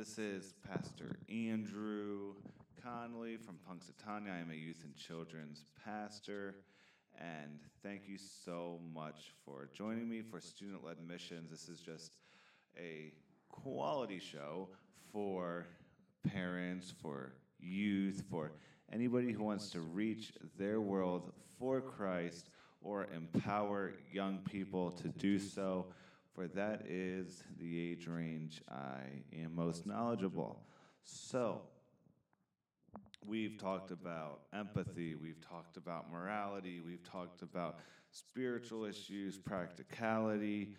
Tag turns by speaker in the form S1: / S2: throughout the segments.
S1: this is Pastor Andrew Conley from Punxsutawney. I am a youth and children's pastor. And thank you so much for joining me for student led missions. This is just a quality show for parents, for youth, for anybody who wants to reach their world for Christ or empower young people to do so, for that is the age range I am most knowledgeable. So, we've talked about empathy, we've talked about morality, we've talked about spiritual issues, practicality,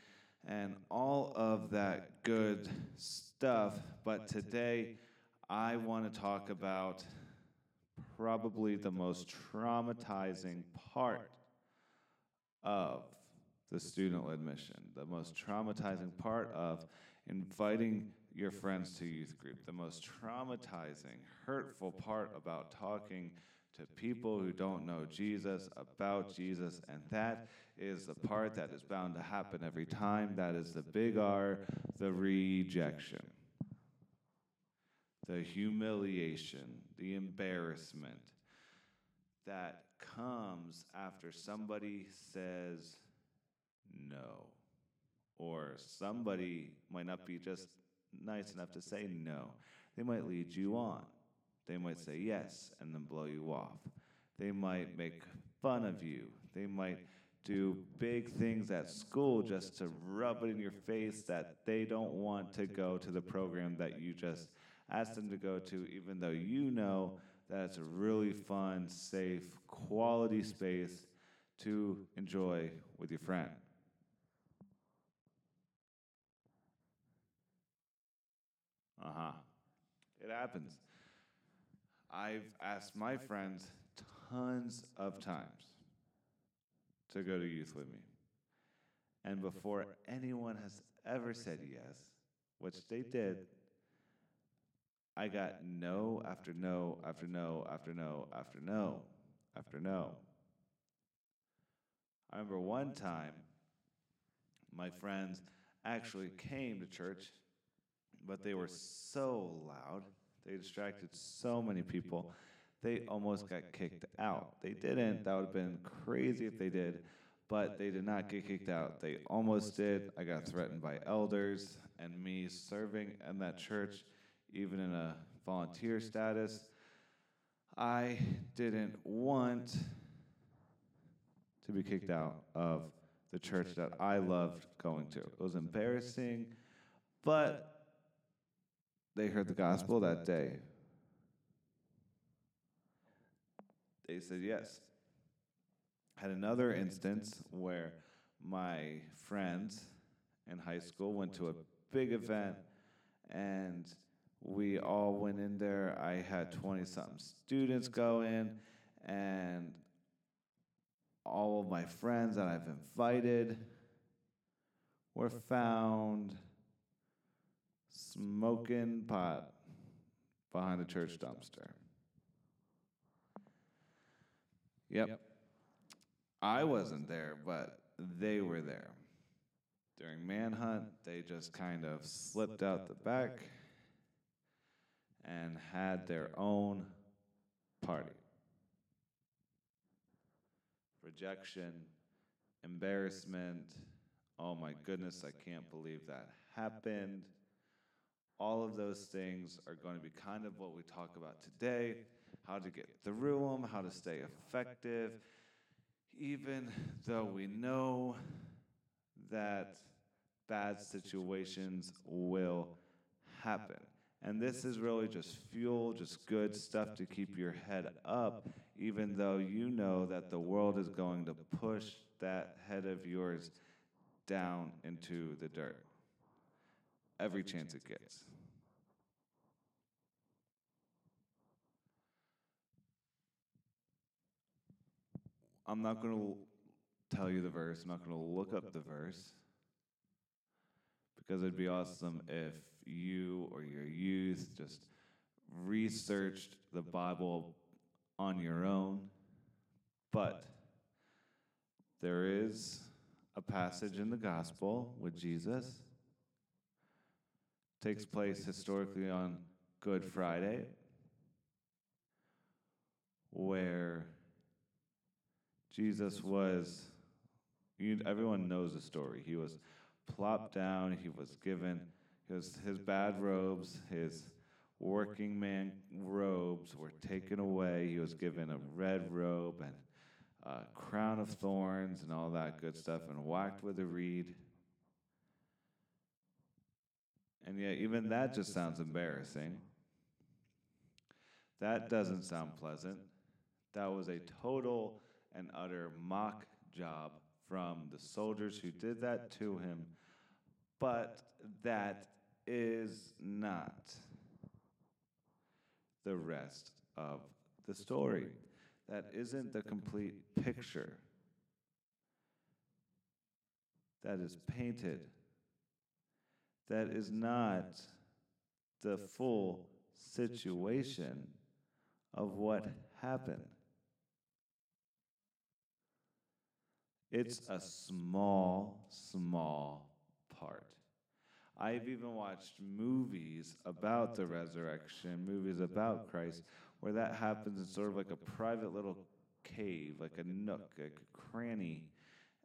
S1: and all of that good stuff. But today, I want to talk about probably the most traumatizing part of the student admission, the most traumatizing part of inviting your friends to youth group, the most traumatizing, hurtful part about talking to people who don't know Jesus about Jesus, and that is the part that is bound to happen every time. That is the big R, the rejection, the humiliation, the embarrassment that comes after somebody says no. Or somebody might not be just nice enough to say no. They might lead you on. They might say yes and then blow you off. They might make fun of you. They might do big things at school just to rub it in your face that they don't want to go to the program that you just asked them to go to, even though you know that it's a really fun, safe, quality space to enjoy with your friend. It happens. I've asked my friends tons of times to go to youth with me. And before anyone has ever said yes, which they did, I got no after no after no after no after no after no. I remember one time my friends actually came to church, but they were so loud, they distracted so many people, they almost got kicked out. They didn't, that would have been crazy if they did, but they did not get kicked out. They almost did. I got threatened by elders, and me serving in that church, even in a volunteer status, I didn't want to be kicked out of the church that I loved going to. It was embarrassing, but they heard the gospel that day. They said yes. Had another instance where my friends in high school went to a big event and we all went in there. I had 20 something students go in, and all of my friends that I've invited were found smoking pot behind a church dumpster. Yep. I wasn't there, but they were there. During manhunt, they just kind of slipped out the back and had their own party. Rejection, embarrassment. Oh, oh my goodness, I can't believe that happened. All of those things are going to be kind of what we talk about today how to get through them, how to stay effective, even though we know that bad situations will happen. And this is really just fuel, just good stuff to keep your head up, even though you know that the world is going to push that head of yours down into the dirt every chance it gets. I'm not going to tell you the verse, I'm not going to look up the verse. Because it'd be awesome if you or your youth just researched the Bible on your own. But there is a passage in the gospel with Jesus. Takes place historically on Good Friday, where Jesus was, you, everyone knows the story. He was plopped down, he was given his, his bad robes, his working man robes were taken away. He was given a red robe and a crown of thorns and all that good stuff and whacked with a reed. And yet, even that just sounds embarrassing. That doesn't sound pleasant. That was a total and utter mock job from the soldiers who did that to him. But that is not the rest of the story. That isn't the complete picture that is painted. That is not the full situation of what happened. It's a small, small part. I've even watched movies about the resurrection, movies about Christ, where that happens in sort of like a private little cave, like a nook, like a cranny.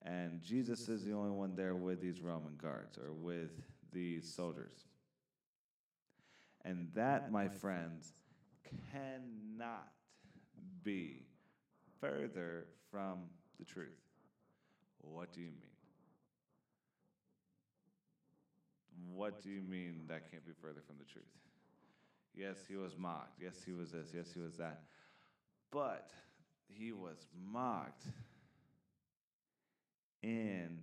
S1: And Jesus is the only one there with these Roman guards or with these soldiers. And that, my friends, cannot be further from the truth. What do you mean? What do you mean that can't be further from the truth? Yes, he was mocked. Yes, he was this. Yes, he was that. But he was mocked in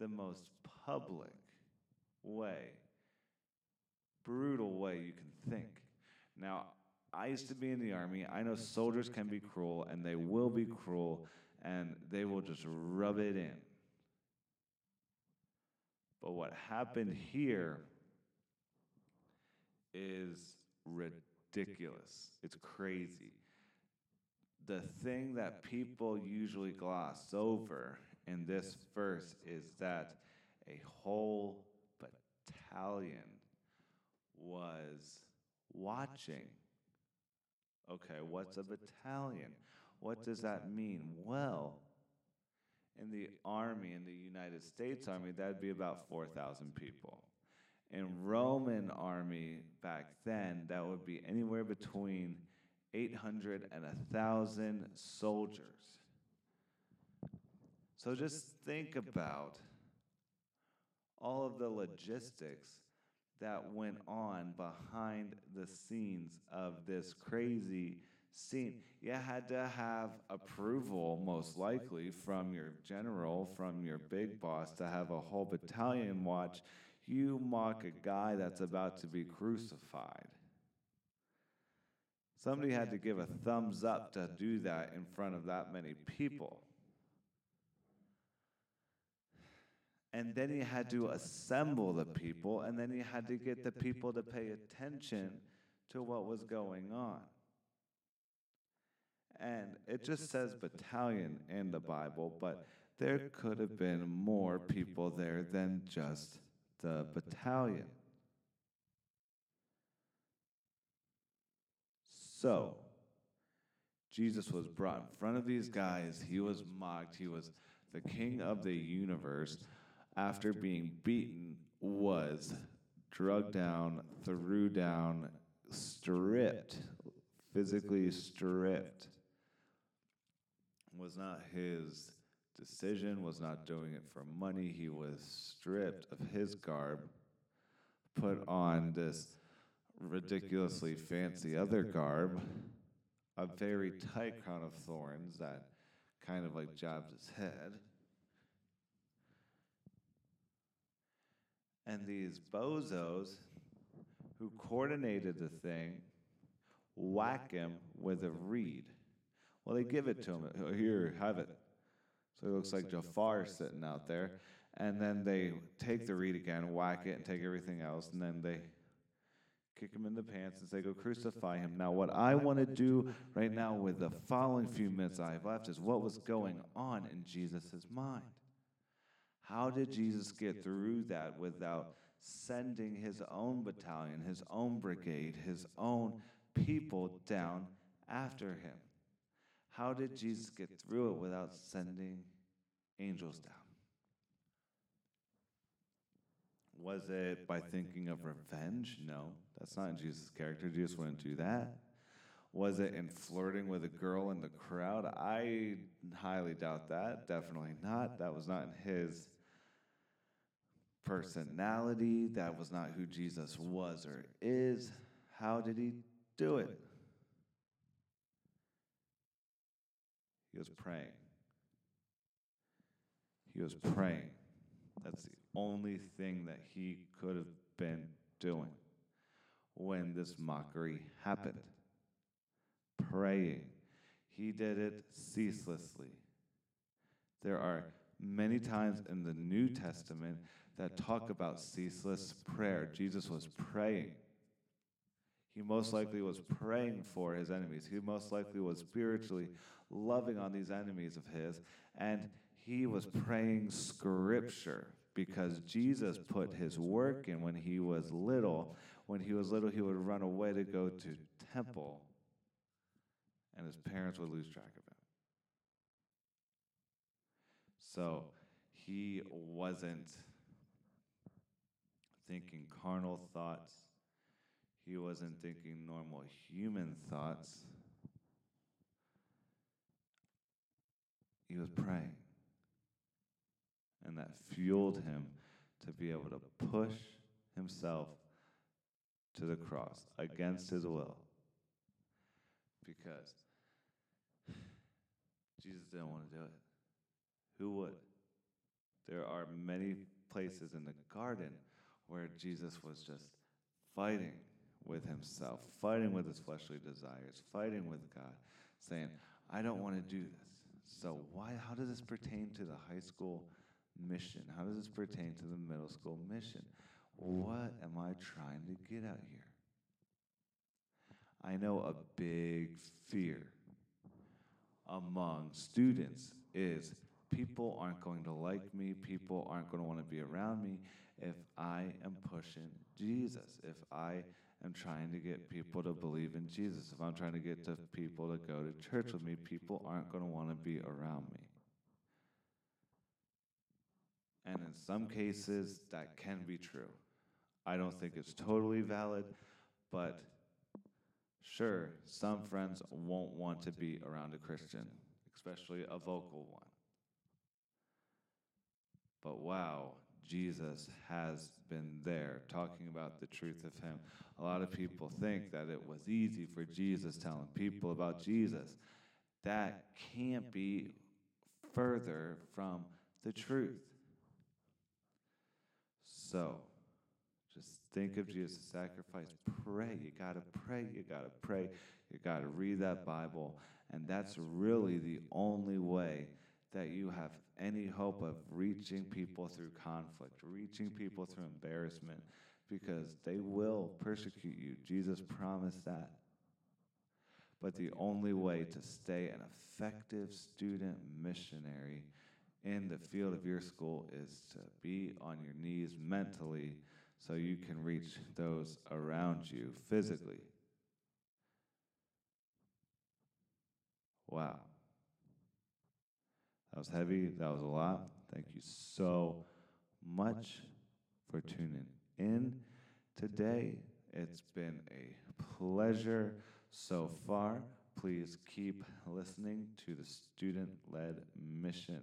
S1: the most public way, brutal way you can think. Now, I used to be in the army. I know soldiers can be cruel, and they will be cruel, and they will just rub it in. But what happened here is ridiculous. It's crazy. The thing that people usually gloss over in this verse is that a whole battalion was watching. Okay, what's a battalion? What does that mean? Well, in the army, in the United States Army, that'd be about 4,000 people. In Roman army back then, that would be anywhere between 800 and 1,000 soldiers. So just think about all of the logistics that went on behind the scenes of this crazy scene. You had to have approval, most likely, from your general, from your big boss, to have a whole battalion watch you mock a guy that's about to be crucified. Somebody had to give a thumbs up to do that in front of that many people. And then he had to assemble the people, and then he had to get the people to pay attention to what was going on. And it just says battalion in the Bible, but there could have been more people there than just the battalion. So, Jesus was brought in front of these guys. He was mocked. He was the king of the universe. After being beaten, was drugged down, threw down, stripped, physically stripped was not his decision, was not doing it for money. He was stripped of his garb, put on this ridiculously fancy other garb, a very tight crown of thorns that kind of like jabs his head. And these bozos who coordinated the thing whack him with a reed. Well, they give it to him. Oh, here, have it. So it looks like Jafar sitting out there. And then they take the reed again, whack it, and take everything else. And then they kick him in the pants and say, Go crucify him. Now, what I want to do right now with the following few minutes I have left is what was going on in Jesus' mind. How did Jesus get through that without sending his own battalion, his own brigade, his own people down after him. How did Jesus get through it without sending angels down? Was it by thinking of revenge? No, that's not in Jesus' character. Jesus wouldn't do that. Was it in flirting with a girl in the crowd? I highly doubt that. Definitely not. That was not in his personality. That was not who Jesus was or is. How did he do it? He was praying. He was praying. That's the only thing that he could have been doing when this mockery happened. Praying. He did it ceaselessly. There are many times in the New Testament that talk about ceaseless prayer. Jesus was praying. He most likely was praying for his enemies. He most likely was spiritually loving on these enemies of his. And he was praying scripture because Jesus put his work in when he was little. When he was little, he would run away to go to temple, and his parents would lose track of him. So he wasn't thinking carnal thoughts. He wasn't thinking normal human thoughts. He was praying. And that fueled him to be able to push himself to the cross against his will. Because Jesus didn't want to do it. Who would? There are many places in the garden where Jesus was just fighting with himself, fighting with his fleshly desires, fighting with God, saying, I don't want to do this. So why how does this pertain to the high school mission? How does this pertain to the middle school mission? What am I trying to get out here? I know a big fear among students is people aren't going to like me, people aren't going to want to be around me if I am pushing Jesus, if I am trying to get people to believe in Jesus, if I'm trying to get people to go to church with me, people aren't going to want to be around me. And in some cases, that can be true. I don't think it's totally valid, but sure, some friends won't want to be around a Christian, especially a vocal one. But wow, Jesus has been there talking about the truth of Him. A lot of people think that it was easy for Jesus telling people about Jesus. That can't be further from the truth. So, just think of Jesus' sacrifice. Pray. You got to pray. You got to pray. You got to read that Bible. And that's really the only way that you have any hope of reaching people through conflict, reaching people through embarrassment, because they will persecute you. Jesus promised that. But the only way to stay an effective student missionary in the field of your school is to be on your knees mentally so you can reach those around you physically. Wow. That was heavy. That was a lot. Thank you so much for tuning in today. It's been a pleasure so far. Please keep listening to the student led mission.